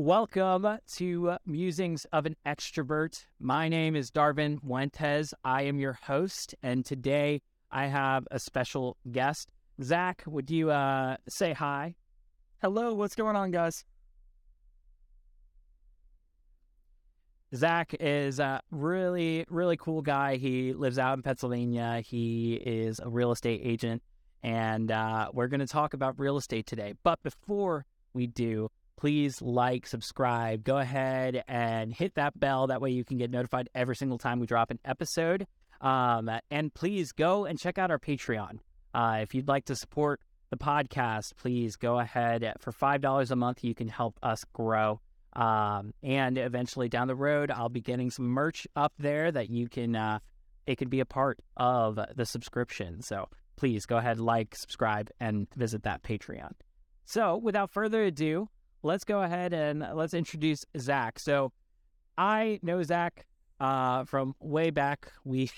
Welcome to Musings of an Extrovert. My name is Darvin Muentes. I am your host, and today I have a special guest. Zach, would you uh, say hi? Hello, what's going on, guys? Zach is a really, really cool guy. He lives out in Pennsylvania. He is a real estate agent, and uh, we're going to talk about real estate today. But before we do, please like, subscribe, go ahead and hit that bell. That way you can get notified every single time we drop an episode. Um, and please go and check out our Patreon. Uh, if you'd like to support the podcast, please go ahead. For $5 a month, you can help us grow. Um, and eventually down the road, I'll be getting some merch up there that you can, uh, it could be a part of the subscription. So please go ahead, like, subscribe, and visit that Patreon. So without further ado, let's go ahead and let's introduce Zach. So I know Zach uh, from way back. We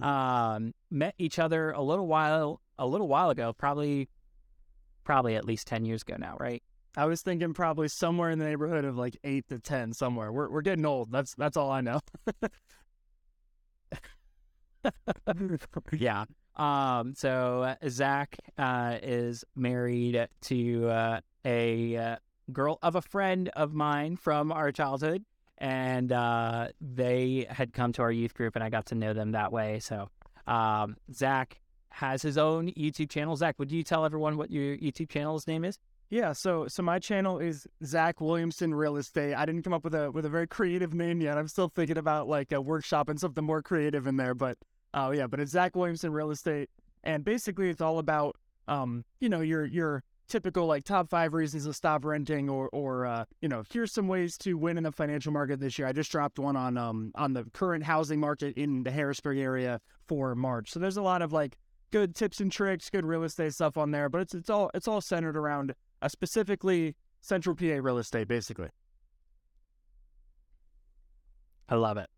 um, met each other a little while a little while ago, probably probably at least ten years ago now, right? I was thinking probably somewhere in the neighborhood of like eight to ten, somewhere. We're we're getting old. That's that's all I know. yeah. Um. So uh, Zach uh, is married to uh, a uh, girl of a friend of mine from our childhood, and uh, they had come to our youth group, and I got to know them that way. So, um, Zach has his own YouTube channel. Zach, would you tell everyone what your YouTube channel's name is? Yeah, so so my channel is Zach Williamson Real Estate. I didn't come up with a with a very creative name yet. I'm still thinking about like a workshop and something more creative in there. But oh uh, yeah, but it's Zach Williamson Real Estate, and basically it's all about um you know your your typical like top five reasons to stop renting or or uh, you know here's some ways to win in the financial market this year. I just dropped one on um on the current housing market in the Harrisburg area for March. So there's a lot of like good tips and tricks, good real estate stuff on there, but it's it's all it's all centered around a specifically Central PA real estate basically. I love it.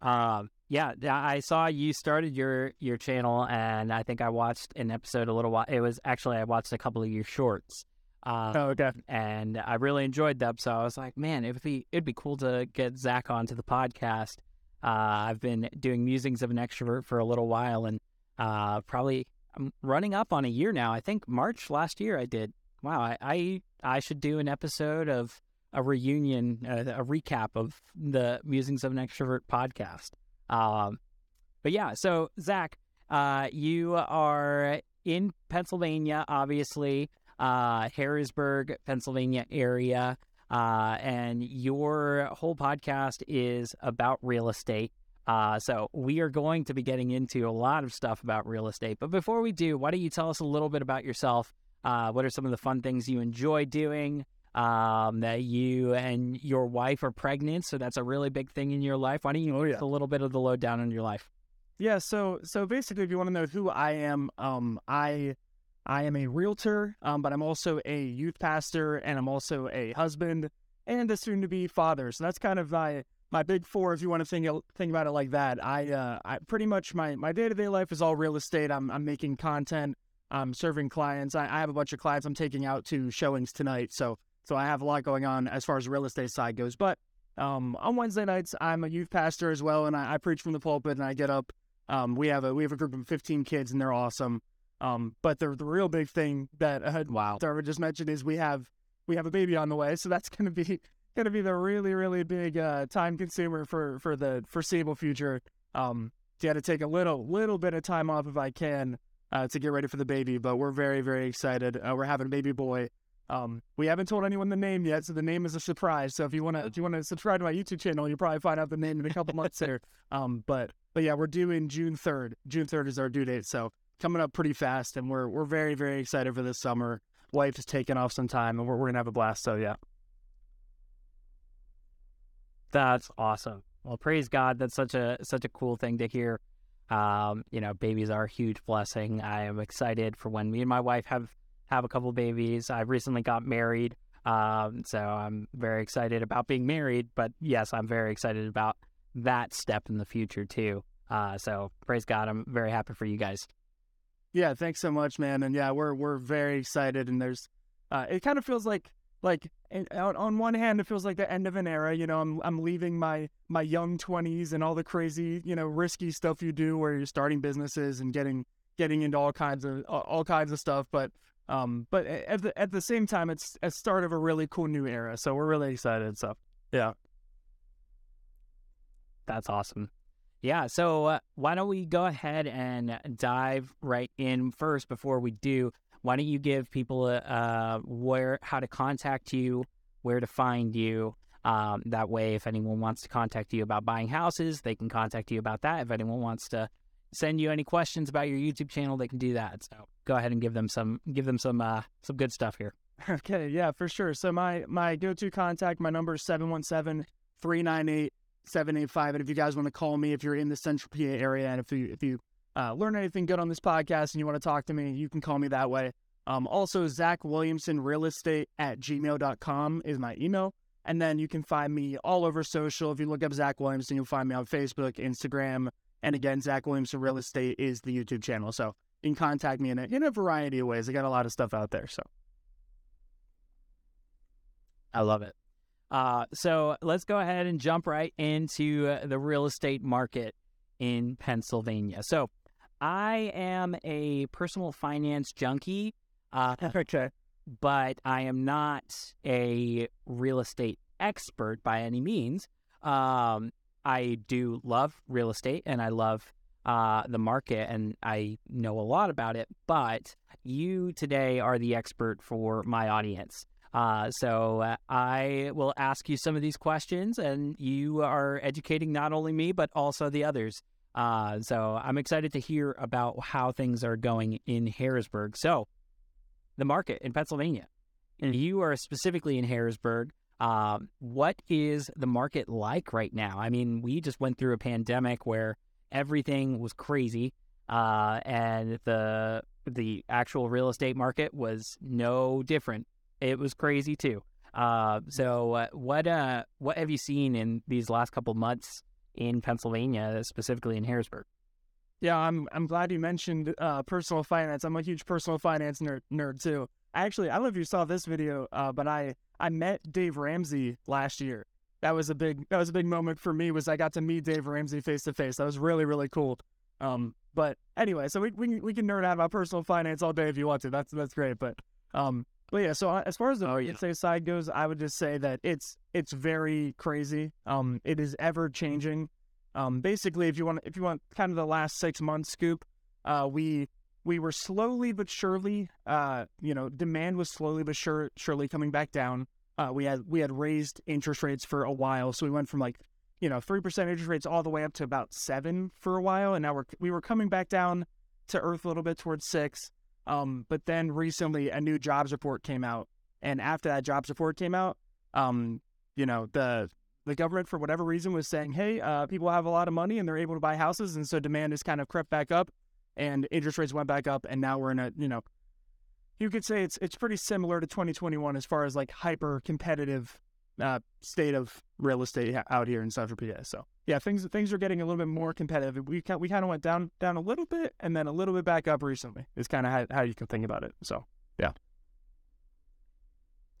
Um, yeah, I saw you started your your channel, and I think I watched an episode a little while. It was actually I watched a couple of your shorts. Uh, oh, okay. And I really enjoyed them, so I was like, man, it'd be it'd be cool to get Zach onto the podcast. Uh, I've been doing musings of an extrovert for a little while, and uh, probably I'm running up on a year now. I think March last year I did. Wow, I I, I should do an episode of a reunion, a, a recap of the musings of an extrovert podcast. Um, but yeah, so Zach, uh, you are in Pennsylvania, obviously, uh, Harrisburg, Pennsylvania area, uh, and your whole podcast is about real estate. Uh, so we are going to be getting into a lot of stuff about real estate. But before we do, why don't you tell us a little bit about yourself? Uh, what are some of the fun things you enjoy doing? Um, that you and your wife are pregnant, so that's a really big thing in your life. Why don't you oh, yeah. a little bit of the lowdown on your life? Yeah, so so basically, if you want to know who I am, um, I I am a realtor, um, but I'm also a youth pastor, and I'm also a husband and a soon-to-be father. So that's kind of my my big four, if you want to think think about it like that. I uh, I pretty much my my day to day life is all real estate. I'm I'm making content. I'm serving clients. I, I have a bunch of clients I'm taking out to showings tonight. So so I have a lot going on as far as the real estate side goes. But um, on Wednesday nights, I'm a youth pastor as well, and I, I preach from the pulpit. And I get up. Um, we have a we have a group of 15 kids, and they're awesome. Um, but the the real big thing that uh, wow, Darvin just mentioned is we have we have a baby on the way, so that's going to be going to be the really really big uh, time consumer for for the foreseeable future. Um, got to take a little little bit of time off if I can uh, to get ready for the baby, but we're very very excited. Uh, we're having a baby boy um, we haven't told anyone the name yet, so the name is a surprise. So if you wanna if you wanna subscribe to my YouTube channel, you'll probably find out the name in a couple months here. Um, but but yeah, we're due in June third. June third is our due date, so coming up pretty fast, and we're we're very very excited for this summer. Wife is taking off some time, and we're we're gonna have a blast. So yeah, that's awesome. Well, praise God. That's such a such a cool thing to hear. Um, you know, babies are a huge blessing. I am excited for when me and my wife have have a couple babies. I recently got married, um, so I'm very excited about being married. But yes, I'm very excited about that step in the future too. Uh, so praise God, I'm very happy for you guys. Yeah, thanks so much, man. And yeah, we're we're very excited. And there's, uh, it kind of feels like like on, on one hand it feels like the end of an era you know i'm i'm leaving my my young 20s and all the crazy you know risky stuff you do where you're starting businesses and getting getting into all kinds of all kinds of stuff but um but at the at the same time it's a start of a really cool new era so we're really excited so yeah that's awesome yeah so uh, why don't we go ahead and dive right in first before we do why don't you give people a, uh, where how to contact you, where to find you? Um, that way, if anyone wants to contact you about buying houses, they can contact you about that. If anyone wants to send you any questions about your YouTube channel, they can do that. So go ahead and give them some give them some uh, some good stuff here. Okay, yeah, for sure. So my my go to contact, my number is 717 398 785. And if you guys want to call me if you're in the central PA area and if you if you uh, learn anything good on this podcast and you want to talk to me, you can call me that way. Um, also, Zach Williamson Real Estate at gmail.com is my email. And then you can find me all over social. If you look up Zach Williamson, you'll find me on Facebook, Instagram. And again, Zach Williamson Real Estate is the YouTube channel. So can contact me in a, in a variety of ways. I got a lot of stuff out there. So I love it. Uh, so let's go ahead and jump right into uh, the real estate market in Pennsylvania. So I am a personal finance junkie. Uh, okay. But I am not a real estate expert by any means. Um, I do love real estate and I love uh, the market and I know a lot about it. But you today are the expert for my audience. Uh, so uh, I will ask you some of these questions, and you are educating not only me but also the others. Uh, so I'm excited to hear about how things are going in Harrisburg. So the market in Pennsylvania, and you are specifically in Harrisburg. Um, what is the market like right now? I mean, we just went through a pandemic where everything was crazy, uh, and the the actual real estate market was no different. It was crazy too. Uh, so, uh, what uh, what have you seen in these last couple months in Pennsylvania, specifically in Harrisburg. Yeah, I'm I'm glad you mentioned uh, personal finance. I'm a huge personal finance nerd, nerd too. Actually, I don't know if you saw this video, uh, but I I met Dave Ramsey last year. That was a big that was a big moment for me. Was I got to meet Dave Ramsey face to face. That was really really cool. Um, but anyway, so we we we can nerd out about personal finance all day if you want to. That's that's great. But um, but yeah, so uh, as far as the oh, yeah. say side goes, I would just say that it's it's very crazy. Um, it is ever changing. Um, basically, if you want if you want kind of the last six months scoop, uh, we we were slowly but surely, uh, you know, demand was slowly but sure, surely coming back down. Uh, we had we had raised interest rates for a while, so we went from like you know three percent interest rates all the way up to about seven for a while, and now we're we were coming back down to earth a little bit towards six. Um, but then recently a new jobs report came out, and after that jobs report came out, um, you know the the government for whatever reason was saying, hey, uh, people have a lot of money and they're able to buy houses, and so demand has kind of crept back up, and interest rates went back up, and now we're in a you know, you could say it's it's pretty similar to 2021 as far as like hyper competitive uh, state of real estate out here in Central PA. So yeah, things things are getting a little bit more competitive. We we kind of went down down a little bit and then a little bit back up recently. Is kind of how, how you can think about it. So yeah.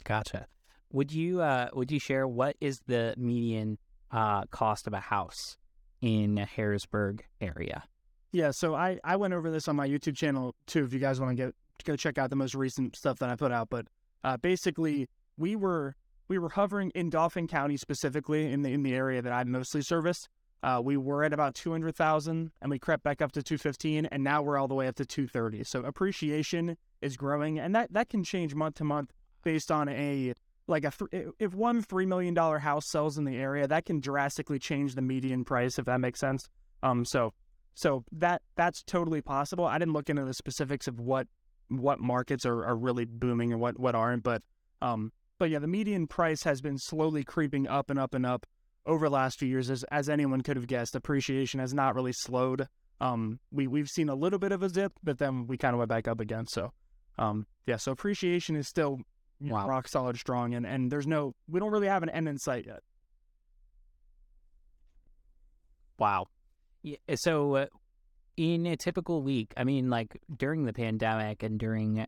Gotcha. Would you uh, would you share what is the median uh, cost of a house in Harrisburg area? Yeah, so I, I went over this on my YouTube channel too. If you guys want to get go check out the most recent stuff that I put out, but uh, basically we were we were hovering in Dauphin County specifically in the in the area that I mostly serviced. Uh, we were at about 200,000 and we crept back up to 215 and now we're all the way up to 230. So appreciation is growing and that, that can change month to month based on a like a th- if one 3 million dollar house sells in the area that can drastically change the median price if that makes sense. Um so so that that's totally possible. I didn't look into the specifics of what what markets are, are really booming and what what aren't, but um but yeah, the median price has been slowly creeping up and up and up over the last few years. As, as anyone could have guessed, appreciation has not really slowed. Um, we, we've seen a little bit of a dip, but then we kind of went back up again. So, um, yeah, so appreciation is still wow. rock solid strong. And, and there's no, we don't really have an end in sight yet. Wow. Yeah, so, uh, in a typical week, I mean, like during the pandemic and during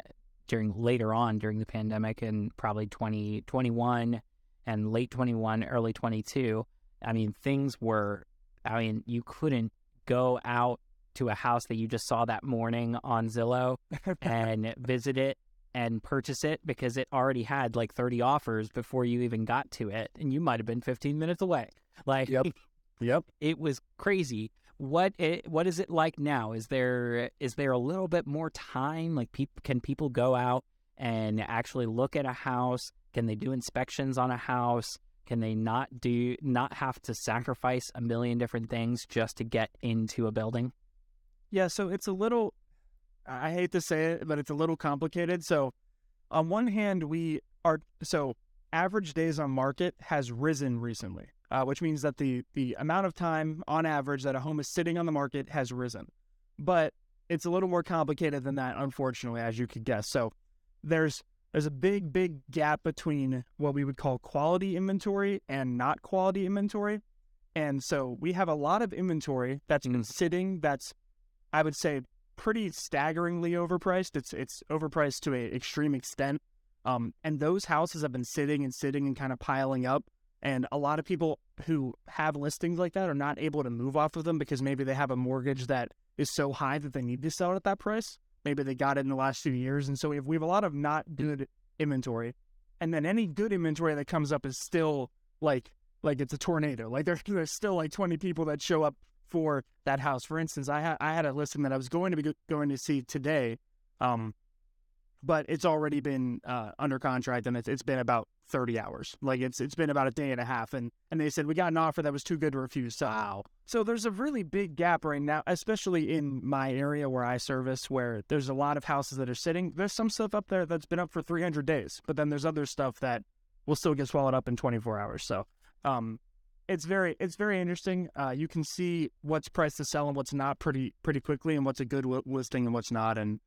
during later on during the pandemic and probably 2021 and late 21, early 22. I mean, things were, I mean, you couldn't go out to a house that you just saw that morning on Zillow and visit it and purchase it because it already had like 30 offers before you even got to it and you might have been 15 minutes away like Yep. Yep. it was crazy what it, what is it like now? Is there is there a little bit more time? Like peop, can people go out and actually look at a house? Can they do inspections on a house? Can they not do not have to sacrifice a million different things just to get into a building? Yeah, so it's a little I hate to say it, but it's a little complicated. So on one hand, we are so average days on market has risen recently, uh, which means that the the amount of time on average that a home is sitting on the market has risen. But it's a little more complicated than that, unfortunately, as you could guess. So there's there's a big, big gap between what we would call quality inventory and not quality inventory. And so we have a lot of inventory that's been sitting that's I would say pretty staggeringly overpriced. It's it's overpriced to an extreme extent. Um, and those houses have been sitting and sitting and kind of piling up. And a lot of people who have listings like that are not able to move off of them because maybe they have a mortgage that is so high that they need to sell it at that price. Maybe they got it in the last few years. And so we have, we have a lot of not good inventory. And then any good inventory that comes up is still like like it's a tornado. Like there, there's still like 20 people that show up for that house. For instance, I had I had a listing that I was going to be go- going to see today, um, but it's already been uh, under contract and it's, it's been about 30 hours. Like it's it's been about a day and a half, and and they said we got an offer that was too good to refuse. So wow so there's a really big gap right now, especially in my area where I service, where there's a lot of houses that are sitting. There's some stuff up there that's been up for 300 days, but then there's other stuff that will still get swallowed up in 24 hours. So, um, it's very it's very interesting. Uh, you can see what's priced to sell and what's not pretty pretty quickly, and what's a good w- listing and what's not. And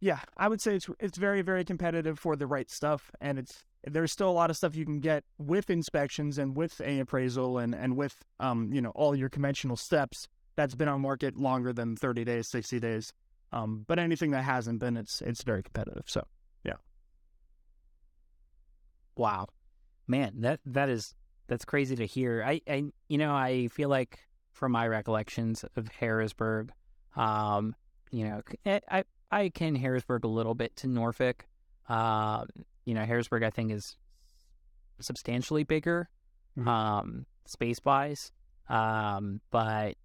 yeah, I would say it's it's very very competitive for the right stuff, and it's there's still a lot of stuff you can get with inspections and with a appraisal and and with um you know all your conventional steps that's been on market longer than 30 days 60 days um but anything that hasn't been it's it's very competitive so yeah. Wow, man, that that is that's crazy to hear. I, I you know, I feel like from my recollections of Harrisburg, um, you know, I I, I akin Harrisburg a little bit to Norfolk. Um, you know, Harrisburg I think is substantially bigger, Mhm. um, space wise, um, but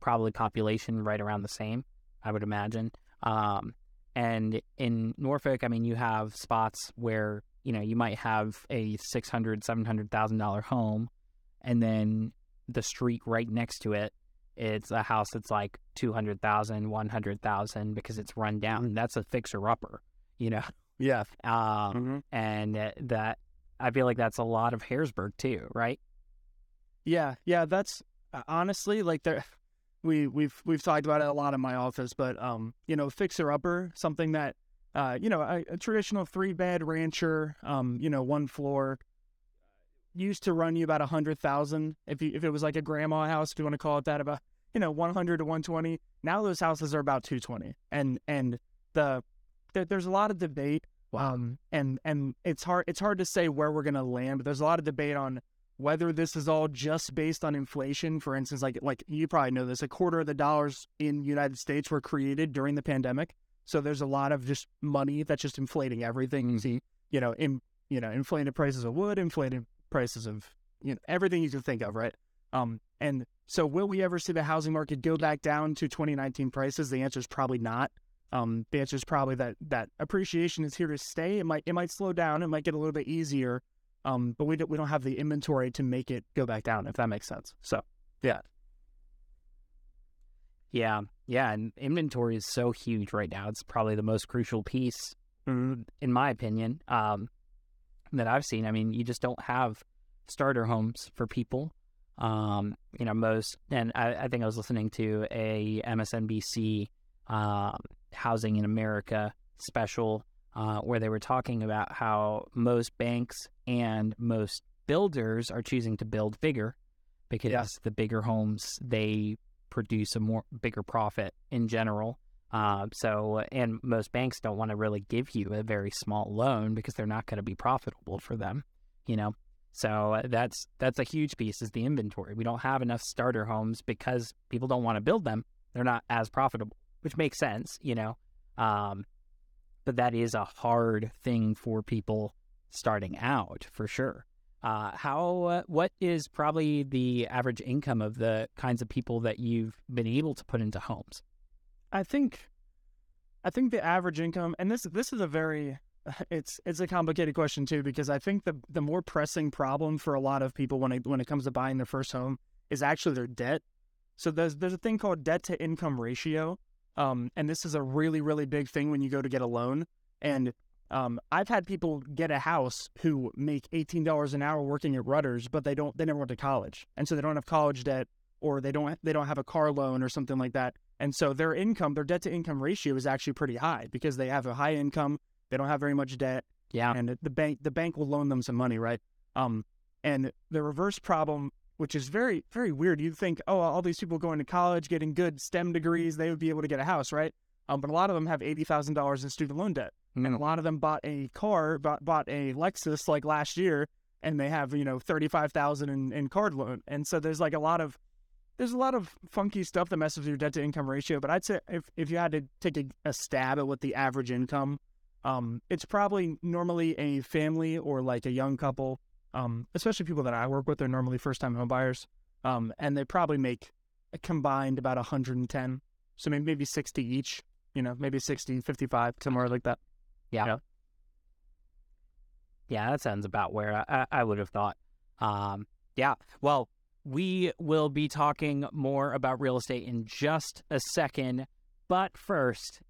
probably population right around the same. I would imagine. Um, and in Norfolk, I mean, you have spots where you know you might have a six hundred, seven hundred thousand dollar home, and then the street right next to it, it's a house that's like two hundred thousand, one hundred thousand because it's run down. That's a fixer upper, you know. yeah Um, and uh, that I feel like that's a lot of Harrisburg too, right? yeah yeah that's uh, honestly like there we we've we've talked about it a lot in my office but um you know fixer upper something that uh you know a, a traditional three bed rancher um you know one floor used to run you about a hundred thousand if you if it was like a grandma house if you want to call it that about you know 100 to 120 now those houses are about 220 and and the there, there's a lot of debate um and and it's hard it's hard to say where we're going to land but there's a lot of debate on whether this is all just based on inflation. For instance like like you probably know this a quarter of the dollars in united states were created during the pandemic. So there's a lot of just money that's just inflating everything. See you know in you know inflated prices of wood inflated prices of you know everything you can think of right? Um and so will we ever see the housing market go back down to 2019 prices? The answer is probably not. Um the answer is probably that that appreciation is here to stay. It might it might slow down. It might get a little bit easier. Um, but we don't we don't have the inventory to make it go back down, if that makes sense. So Yeah, yeah, yeah. and inventory is so huge right now. It's probably the most crucial piece, in my opinion, um, that I've seen. I mean, you just don't have starter homes for people. Um, you know, most, and I, I think I was listening to a MSNBC um, Housing in America special uh, where they were talking about how most banks and most builders are choosing to build bigger because Yeah. the bigger homes they produce a more bigger profit in general. Uh, so, and most banks don't want to really give you a very small loan because they're not going to be profitable for them, you know. So that's that's a huge piece is the inventory. We don't have enough starter homes because people don't want to build them. They're not as profitable, which makes sense, you know. Um, but that is a hard thing for people starting out for sure. Uh, how uh, what is probably the average income of the kinds of people that you've been able to put into homes? I think, I think the average income, and this this is a very, it's it's a complicated question too because I think the the more pressing problem for a lot of people when it when it comes to buying their first home is actually their debt. So there's there's a thing called debt to income ratio, um, and this is a really really big thing when you go to get a loan. And um, I've had people get a house who make eighteen dollars an hour working at Rutter's, but they don't they never went to college, and so they don't have college debt or they don't they don't have a car loan or something like that. And so their income, their debt to income ratio is actually pretty high because they have a high income, they don't have very much debt. Yeah. And the bank the bank will loan them some money, right? Um and the reverse problem, which is very, very weird. You'd think, oh, all these people going to college, getting good STEM degrees, they would be able to get a house, right? Um, but a lot of them have eighty thousand dollars in student loan debt. Mm. And a lot of them bought a car, bought, bought a Lexus like last year, and they have, you know, thirty five thousand in, in card loan. And so there's like a lot of there's a lot of funky stuff that messes with your debt to income ratio, but I'd say if, if you had to take a, a stab at what the average income, um, it's probably normally a family or like a young couple, um, especially people that I work with are normally first time home buyers. Um, and they probably make a combined about 110. So maybe, maybe 60 each, you know, maybe 60, 55, somewhere like that. Yeah. Yeah. Yeah, that sounds about where I, I would have thought. Um, yeah. Well, we will be talking more about real estate in just a second. But first,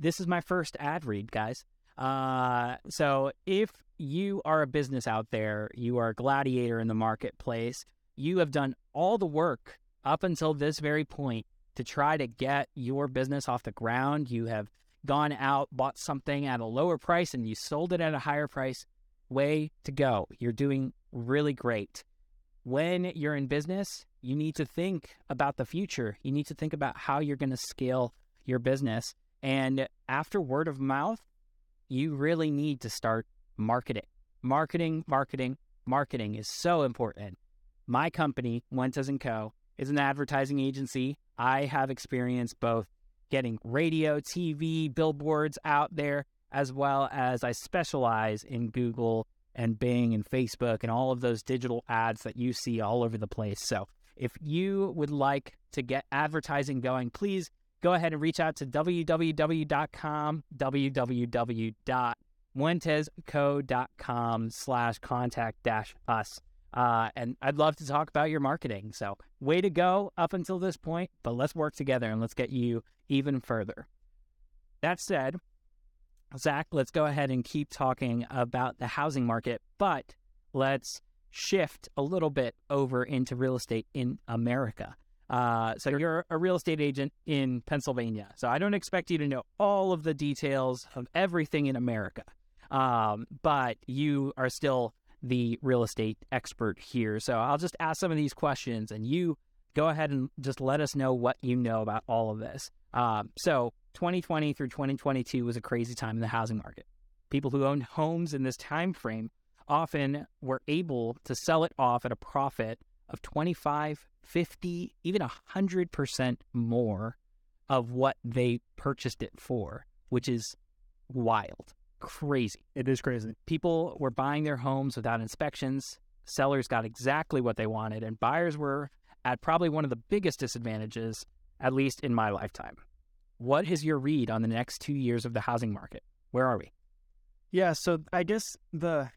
this is my first ad read, guys. Uh, so if you are a business out there, you are a gladiator in the marketplace, you have done all the work up until this very point to try to get your business off the ground. You have gone out, bought something at a lower price, and you sold it at a higher price. Way to go. You're doing really great. When you're in business, you need to think about the future. You need to think about how you're going to scale your business. And after word of mouth, you really need to start marketing. Marketing, marketing, marketing is so important. My company, Muentes & Co., is an advertising agency. I have experience both getting radio, TV, billboards out there, as well as I specialize in Google and Bing and Facebook and all of those digital ads that you see all over the place. So if you would like to get advertising going, please go ahead and reach out to www.com, www.muentesco.com slash contact dash us. Uh, and I'd love to talk about your marketing. So, way to go up until this point, but let's work together and let's get you even further. That said, Zach, let's go ahead and keep talking about the housing market, but let's shift a little bit over into real estate in America. Uh, so you're a real estate agent in Pennsylvania. So I don't expect you to know all of the details of everything in America, um, but you are still the real estate expert here. So I'll just ask some of these questions, and you go ahead and just let us know what you know about all of this. Um, so 2020 through 2022 was a crazy time in the housing market. People who owned homes in this time frame often were able to sell it off at a profit of 25, 50, even 100% more of what they purchased it for, which is wild, crazy. It is crazy. People were buying their homes without inspections. Sellers got exactly what they wanted, and buyers were at probably one of the biggest disadvantages, at least in my lifetime. What is your read on the next two years of the housing market? Where are we? Yeah, so I guess the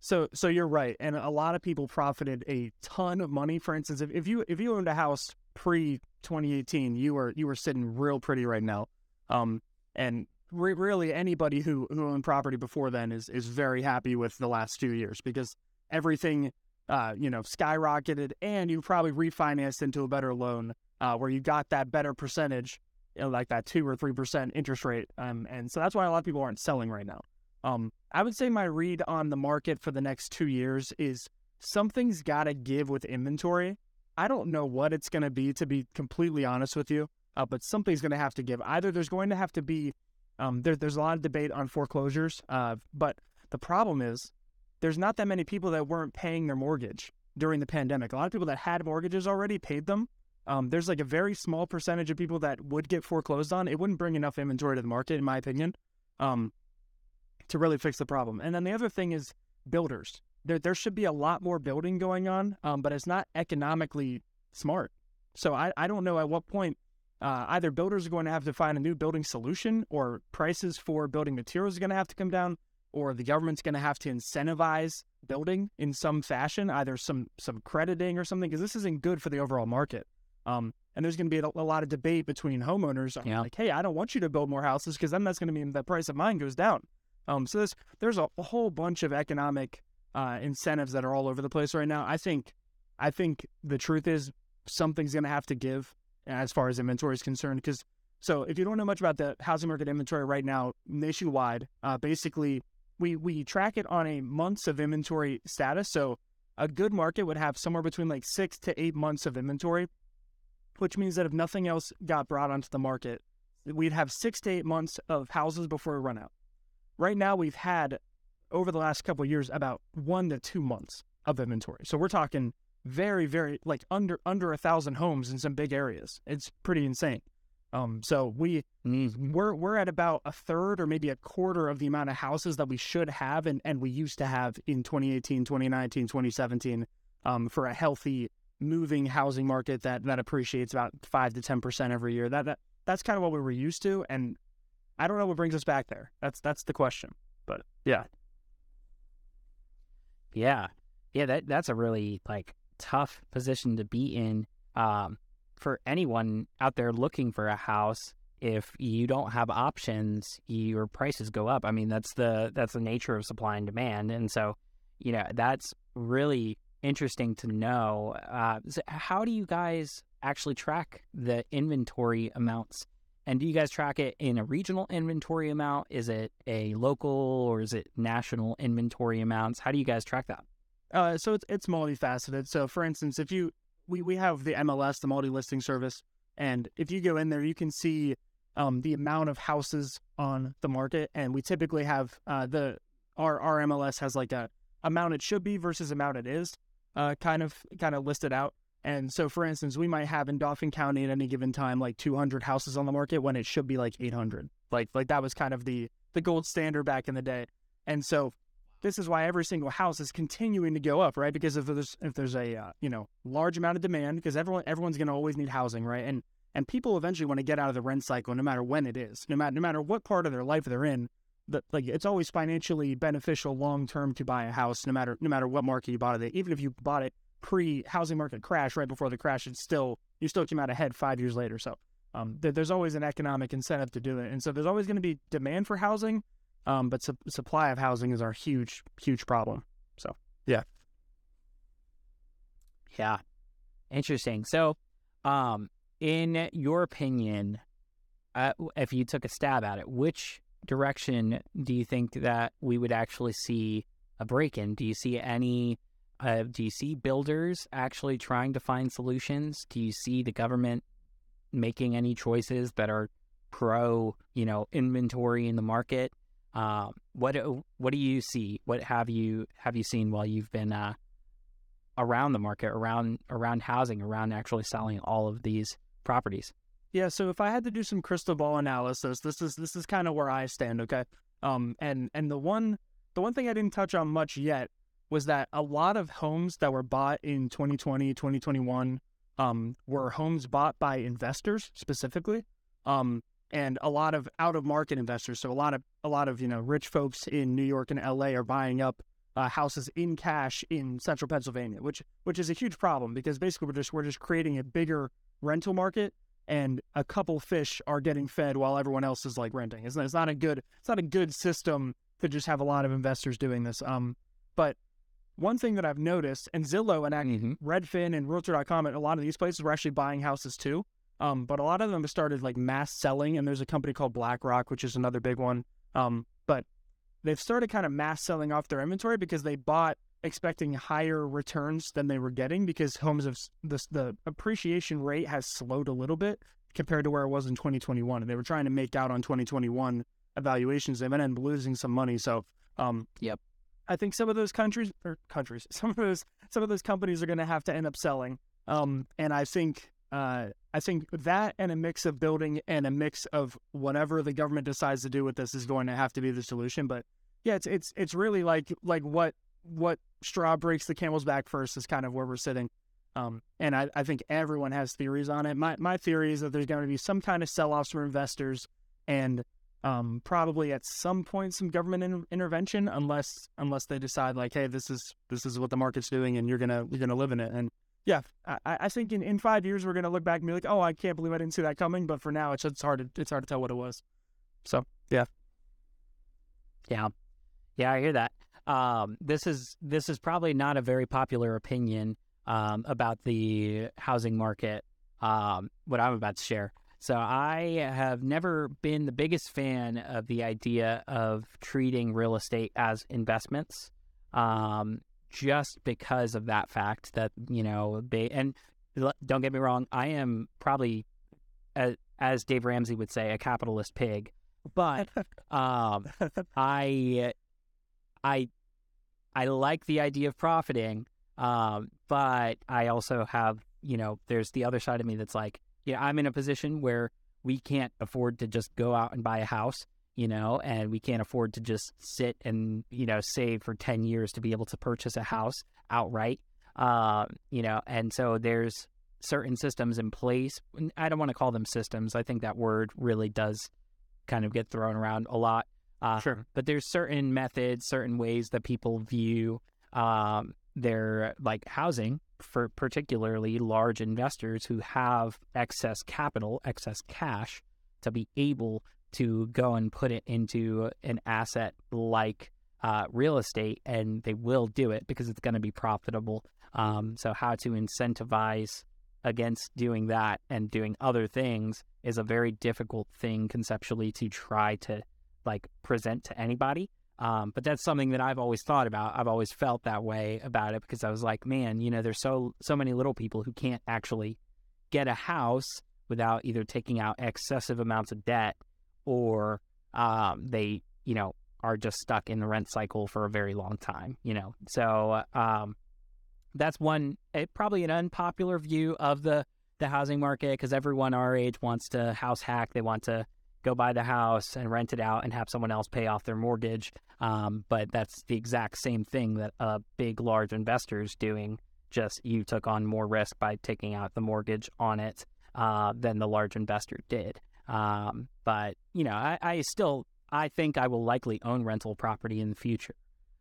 so so you're right, and a lot of people profited a ton of money. For instance, if, if you if you owned a house pre 2018, you were you were sitting real pretty right now. Um, and re- really anybody who who owned property before then is is very happy with the last two years because everything uh you know skyrocketed, and you probably refinanced into a better loan uh, where you got that better percentage, you know, like that two or three percent interest rate. Um, and so that's why a lot of people aren't selling right now. Um, I would say my read on the market for the next two years is something's got to give with inventory. I don't know what it's going to be, to be completely honest with you. uh, but something's going to have to give. Either there's going to have to be um, there, there's a lot of debate on foreclosures, uh, but the problem is there's not that many people that weren't paying their mortgage during the pandemic. A lot of people that had mortgages already paid them. Um, there's like a very small percentage of people that would get foreclosed on. It wouldn't bring enough inventory to the market, in my opinion, um, to really fix the problem. And then the other thing is builders. There, there should be a lot more building going on, um, but it's not economically smart. So I, I don't know at what point uh, either builders are going to have to find a new building solution, or prices for building materials are going to have to come down, or the government's going to have to incentivize building in some fashion, either some some crediting or something, because this isn't good for the overall market. Um, and there's going to be a, a, lot of debate between homeowners. Yeah. Like, hey, I don't want you to build more houses because then that's going to mean the price of mine goes down. Um, so there's there's a, a whole bunch of economic uh, incentives that are all over the place right now. I think I think the truth is something's going to have to give as far as inventory is concerned. Because so if you don't know much about the housing market inventory right now nationwide, uh, basically we we track it on a months of inventory status. So a good market would have somewhere between like six to eight months of inventory, which means that if nothing else got brought onto the market, we'd have six to eight months of houses before we run out. Right now, we've had over the last couple years about one to two months of inventory. So we're talking very, very like under under a thousand homes in some big areas. It's pretty insane. Um, so we mm-hmm. we're we're at about a third or maybe a quarter of the amount of houses that we should have and, and we used to have in 2018, 2019, 2017 um, for a healthy moving housing market that that appreciates about five to ten percent every year. That that that's kind of what we were used to, and I don't know what brings us back there. That's that's the question. But yeah, yeah, yeah. That that's a really like tough position to be in um, for anyone out there looking for a house. If you don't have options, your prices go up. I mean, that's the that's the nature of supply and demand, and so you know that's really interesting to know. Uh, so how do you guys actually track the inventory amounts? And do you guys track it in a regional inventory amount? Is it a local or is it national inventory amounts? How do you guys track that? Uh, so it's it's multifaceted. So for instance, if you we we have the MLS, the multi listing service, and if you go in there, you can see um, the amount of houses on the market, and we typically have uh, the our our MLS has like a amount it should be versus amount it is, uh, kind of kind of listed out. And so, for instance, we might have in Dauphin County at any given time like 200 houses on the market when it should be like 800. Like like that was kind of the the gold standard back in the day. And so this is why every single house is continuing to go up, right? Because if there's if there's a uh, you know large amount of demand, because everyone everyone's going to always need housing, right? And and people eventually want to get out of the rent cycle, no matter when it is, no matter no matter what part of their life they're in. That like it's always financially beneficial long term to buy a house, no matter no matter what market you bought it. Even if you bought it pre housing market crash, right before the crash, it's still you still came out ahead five years later. So um, there's always an economic incentive to do it, and so there's always going to be demand for housing um, but su- supply of housing is our huge, huge problem. So, yeah. Yeah. Interesting. So, um, in your opinion, uh, if you took a stab at it, which direction do you think that we would actually see a break in? Do you see any? Uh, do you see builders actually trying to find solutions? Do you see the government making any choices that are pro, you know, inventory in the market? Um, what what do you see? What have you have you seen while you've been uh, around the market, around around housing, around actually selling all of these properties? Yeah, so if I had to do some crystal ball analysis, this is this is kind of where I stand. Okay, um, and and the one the one thing I didn't touch on much yet was that a lot of homes that were bought in 2020, 2021, um, were homes bought by investors specifically. Um, and a lot of out of market investors. So a lot of a lot of you know rich folks in New York and LA are buying up uh, houses in cash in central Pennsylvania, which which is a huge problem because basically we're just we're just creating a bigger rental market and a couple fish are getting fed while everyone else is like renting. It's not, it's not a good it's not a good system to just have a lot of investors doing this. Um, but one thing that I've noticed, and Zillow and mm-hmm. Redfin and Realtor.com and a lot of these places were actually buying houses too. Um, but a lot of them have started like mass selling, and there's a company called BlackRock, which is another big one. Um, but they've started kind of mass selling off their inventory because they bought expecting higher returns than they were getting because homes of the the appreciation rate has slowed a little bit compared to where it was in 2021. And they were trying to make out on 2021 evaluations. They've ended up losing some money. So, um, Yep. I think some of those countries or countries, some of those some of those companies are going to have to end up selling. Um, and I think uh, I think that and a mix of building and a mix of whatever the government decides to do with this is going to have to be the solution. But yeah, it's it's it's really like like what what straw breaks the camel's back first is kind of where we're sitting. Um, and I, I think everyone has theories on it. My my theory is that there's going to be some kind of sell offs for investors, and um, probably at some point some government in- intervention, unless unless they decide like, hey, this is this is what the market's doing, and you're gonna you're gonna live in it. And yeah, I, I think in, in five years we're gonna look back and be like, oh, I can't believe I didn't see that coming. But for now, it's it's hard to it's hard to tell what it was. So yeah, Yeah, yeah, I hear that. Um, this is this is probably not a very popular opinion um, about the housing market. Um, what I'm about to share. So I have never been the biggest fan of the idea of treating real estate as investments, um, just because of that fact that you know they and don't get me wrong, I am probably, as, as Dave Ramsey would say, a capitalist pig, but um, I I I like the idea of profiting, um, but I also have you know there's the other side of me that's like yeah I'm in a position where we can't afford to just go out and buy a house you know and we can't afford to just sit and you know save for 10 years to be able to purchase a house outright um, you know and so there's certain systems in place I don't want to call them systems I think that word really does kind of get thrown around a lot uh, sure. but there's certain methods, certain ways that people view um, their like housing for particularly large investors who have excess capital, excess cash to be able to go and put it into an asset like uh, real estate, and they will do it because it's going to be profitable. Um, so, how to incentivize against doing that and doing other things is a very difficult thing conceptually to try to like present to anybody. Um, but that's something that I've always thought about. I've always felt that way about it because I was like, man, you know, there's so so many little people who can't actually get a house without either taking out excessive amounts of debt or um, they, you know, are just stuck in the rent cycle for a very long time. You know, so um, that's one eh, probably an unpopular view of the the housing market because everyone our age wants to house hack. They want to go buy the house and rent it out and have someone else pay off their mortgage. Um, but that's the exact same thing that a big, large investor is doing. Just you took on more risk by taking out the mortgage on it uh, than the large investor did. Um, but you know, I, I, still I think I will likely own rental property in the future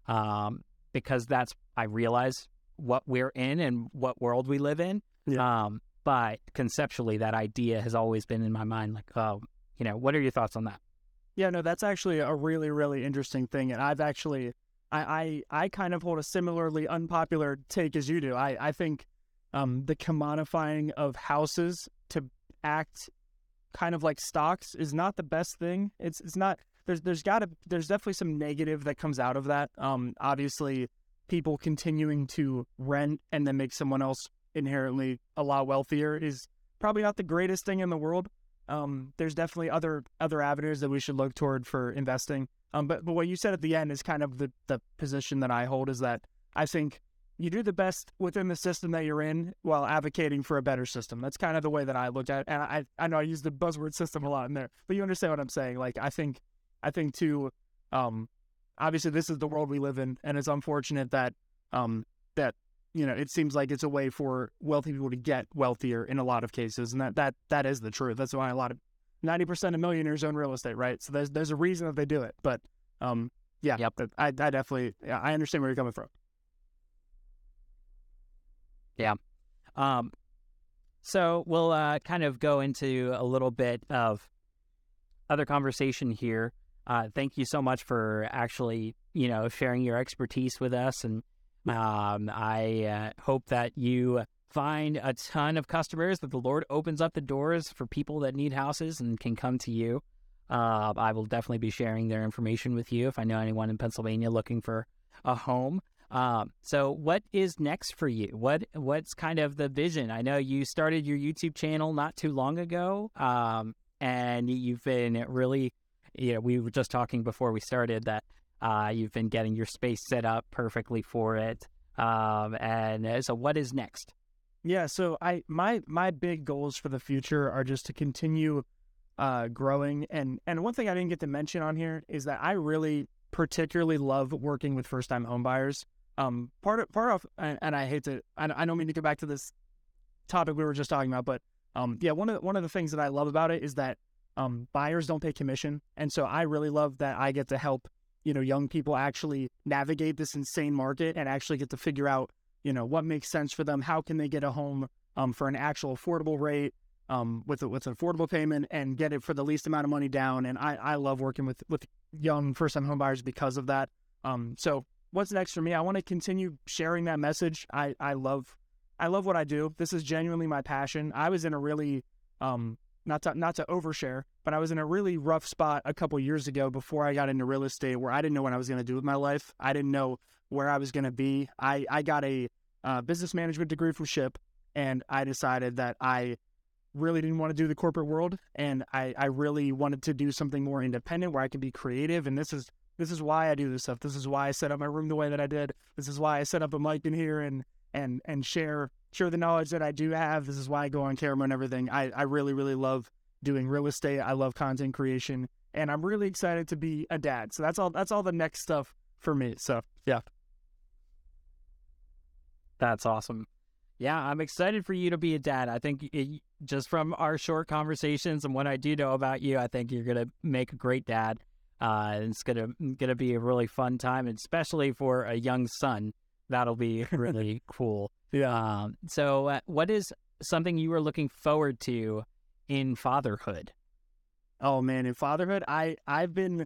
um, because that's I realize what we're in and what world we live in. Yeah. Um, but conceptually, that idea has always been in my mind. Like, oh, you know, what are your thoughts on that? Yeah, no, that's actually a really, really interesting thing. And I've actually, I, I, I kind of hold a similarly unpopular take as you do. I, I think um, the commodifying of houses to act kind of like stocks is not the best thing. It's, it's not. There's, there's got to, there's definitely some negative that comes out of that. Um, obviously, people continuing to rent and then make someone else inherently a lot wealthier is probably not the greatest thing in the world um, there's definitely other other avenues that we should look toward for investing. Um, but but what you said at the end is kind of the the position that I hold is that I think you do the best within the system that you're in while advocating for a better system. That's kind of the way that I looked at it. And I I know I use the buzzword system a lot in there, but you understand what I'm saying. Like I think I think too, um, obviously this is the world we live in, and it's unfortunate that um that you know, it seems like it's a way for wealthy people to get wealthier in a lot of cases, and that that that is the truth. That's why a lot of ninety percent of millionaires own real estate, right? So there's there's a reason that they do it. But um, yeah, yep. I I definitely yeah, I understand where you're coming from. Yeah. Um, so we'll uh, kind of go into a little bit of other conversation here. Uh, thank you so much for actually, you know, sharing your expertise with us and um, I uh, hope that you find a ton of customers, that the Lord opens up the doors for people that need houses and can come to you. Uh, I will definitely be sharing their information with you if I know anyone in Pennsylvania looking for a home. Um, so what is next for you? What what's kind of the vision? I know you started your YouTube channel not too long ago, um, and you've been really, you know, we were just talking before we started that uh, you've been getting your space set up perfectly for it. Um, and uh, so, what is next? Yeah, so I my my big goals for the future are just to continue uh, growing, and and one thing I didn't get to mention on here is that I really particularly love working with first time homebuyers. Um, part of part of, and, and I hate to, I, I don't mean to go back to this topic we were just talking about, but um, yeah, one of the, one of the things that I love about it is that um, buyers don't pay commission, and so I really love that I get to help you know young people actually navigate this insane market and actually get to figure out you know what makes sense for them, how can they get a home um, for an actual affordable rate. Um, with a, with an affordable payment and get it for the least amount of money down, and I, I love working with with young first time homebuyers because of that. Um, so what's next for me? I want to continue sharing that message. I, I love I love what I do. This is genuinely my passion. I was in a really um not to not to overshare, but I was in a really rough spot a couple years ago before I got into real estate where I didn't know what I was going to do with my life. I didn't know where I was going to be. I I got a uh, business management degree from SHIP, and I decided that I really didn't want to do the corporate world, and I I really wanted to do something more independent where I could be creative. And this is this is why I do this stuff. This is why I set up my room the way that I did. This is why I set up a mic in here and and and share share the knowledge that I do have. This is why I go on camera and everything. I, I really, really love doing real estate. I love content creation. And I'm really excited to be a dad. So that's all that's all the next stuff for me. So yeah. That's awesome. Yeah, I'm excited for you to be a dad. I think it, just from our short conversations and what I do know about you, I think you're gonna make a great dad. Uh, it's gonna gonna be a really fun time, especially for a young son. That'll be really cool. Yeah. So, uh, what is something you are looking forward to in fatherhood? Oh man, in fatherhood, I I've been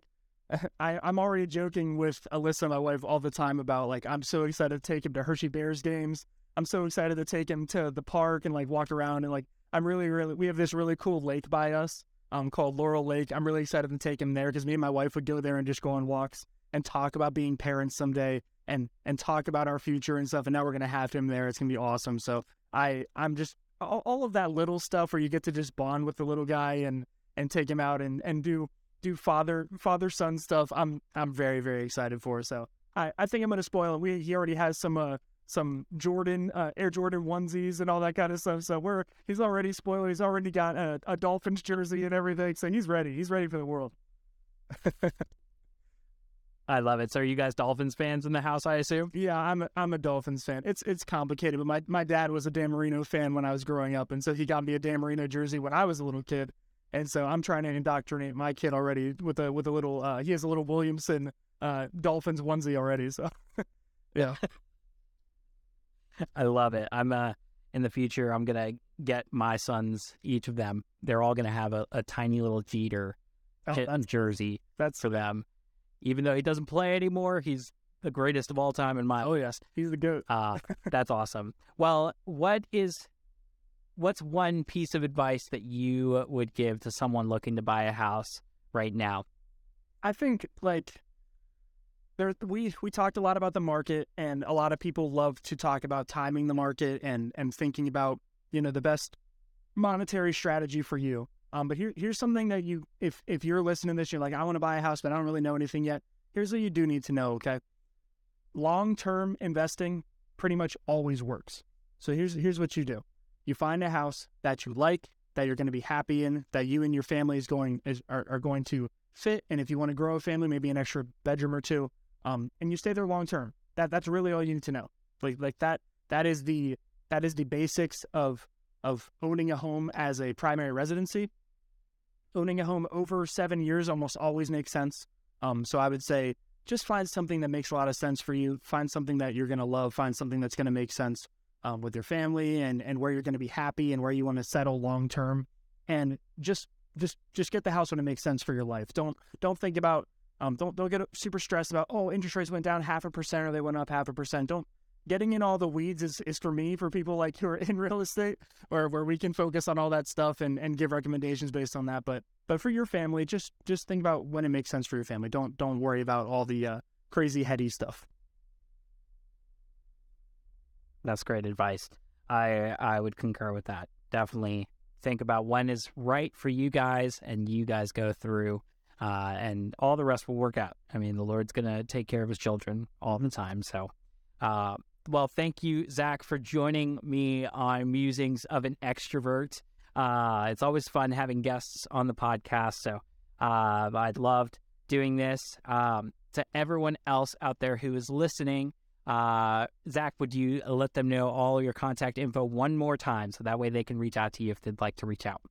I, I'm already joking with Alyssa, my wife, all the time about like I'm so excited to take him to Hershey Bears games. I'm so excited to take him to the park and like walk around and like I'm really really we have this really cool lake by us um called Laurel Lake. I'm really excited to take him there because me and my wife would go there and just go on walks and talk about being parents someday and and talk about our future and stuff. And now we're gonna have him there. It's gonna be awesome. So I I'm just all, all of that little stuff where you get to just bond with the little guy and and take him out and and do do father father son stuff. I'm I'm very very excited for. So I I think I'm gonna spoil him. We he already has some uh some Jordan uh, Air Jordan onesies and all that kind of stuff. So we're he's already spoiled. He's already got a, a Dolphins jersey and everything. So he's ready. He's ready for the world. I love it. So, are you guys Dolphins fans in the house? I assume. Yeah, I'm a, I'm a Dolphins fan. It's it's complicated, but my, my dad was a Dan Marino fan when I was growing up, and so he got me a Dan Marino jersey when I was a little kid, and so I'm trying to indoctrinate my kid already with a with a little. Uh, he has a little Williamson uh, Dolphins onesie already. So, yeah, I love it. I'm uh in the future. I'm gonna get my sons each of them. They're all gonna have a, a tiny little Jeter oh, jersey. That's for them even though he doesn't play anymore, he's the greatest of all time in my. Oh yes, he's the goat. uh, that's awesome. Well, what is, what's one piece of advice that you would give to someone looking to buy a house right now? I think like there we we talked a lot about the market, and a lot of people love to talk about timing the market and and thinking about you know the best monetary strategy for you. Um, but here, here's something that you, if if you're listening to this, you're like, I want to buy a house, but I don't really know anything yet. Here's what you do need to know. Okay, long term investing pretty much always works. So here's here's what you do: you find a house that you like, that you're going to be happy in, that you and your family is going is are, are going to fit, and if you want to grow a family, maybe an extra bedroom or two, um, and you stay there long term. That that's really all you need to know. Like like that that is the that is the basics of of owning a home as a primary residency. Owning a home over seven years almost always makes sense. Um, so I would say just find something that makes a lot of sense for you. Find something that you're going to love. Find something that's going to make sense um, with your family and, and where you're going to be happy and where you want to settle long term. And just just just get the house when it makes sense for your life. Don't don't think about um, don't don't get super stressed about oh interest rates went down half a percent or they went up half a percent. Don't getting in all the weeds is, is for me for people like who are in real estate or where we can focus on all that stuff and, and give recommendations based on that but but for your family just just think about when it makes sense for your family don't don't worry about all the uh, crazy heady stuff that's great advice. I I would concur with that. Definitely think about when is right for you guys, and you guys go through, uh, and all the rest will work out. I mean, the Lord's gonna take care of His children all the time. So, uh, well, thank you, Zach, for joining me on Musings of an Extrovert. Uh, it's always fun having guests on the podcast. So, uh, I loved doing this. Um, to everyone else out there who is listening, uh, Zach, would you let them know all your contact info one more time so that way they can reach out to you if they'd like to reach out?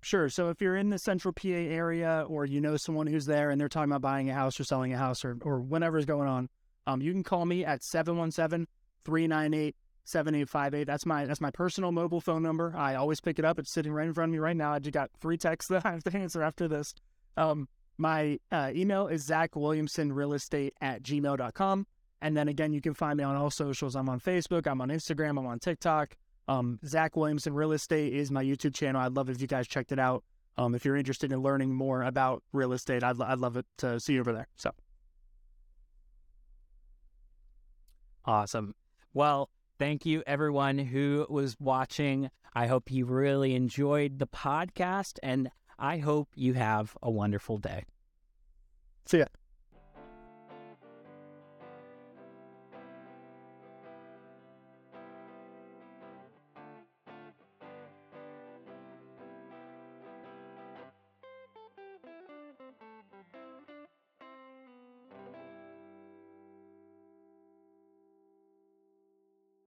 Sure. So if you're in the central PA area or you know someone who's there and they're talking about buying a house or selling a house or, or whatever's going on, um, you can call me at 717 398 7858. That's my that's my personal mobile phone number. I always pick it up. It's sitting right in front of me right now. I just got three texts that I have to answer after this. Um, my uh, email is Zach Williamson Real Estate at gmail.com. And then again, you can find me on all socials. I'm on Facebook, I'm on Instagram, I'm on TikTok. Um, Zach Williamson Real Estate is my YouTube channel. I'd love if you guys checked it out. Um, if you're interested in learning more about real estate, I'd, I'd love it to see you over there. So awesome. Well, thank you everyone who was watching. I hope you really enjoyed the podcast and I hope you have a wonderful day. See ya.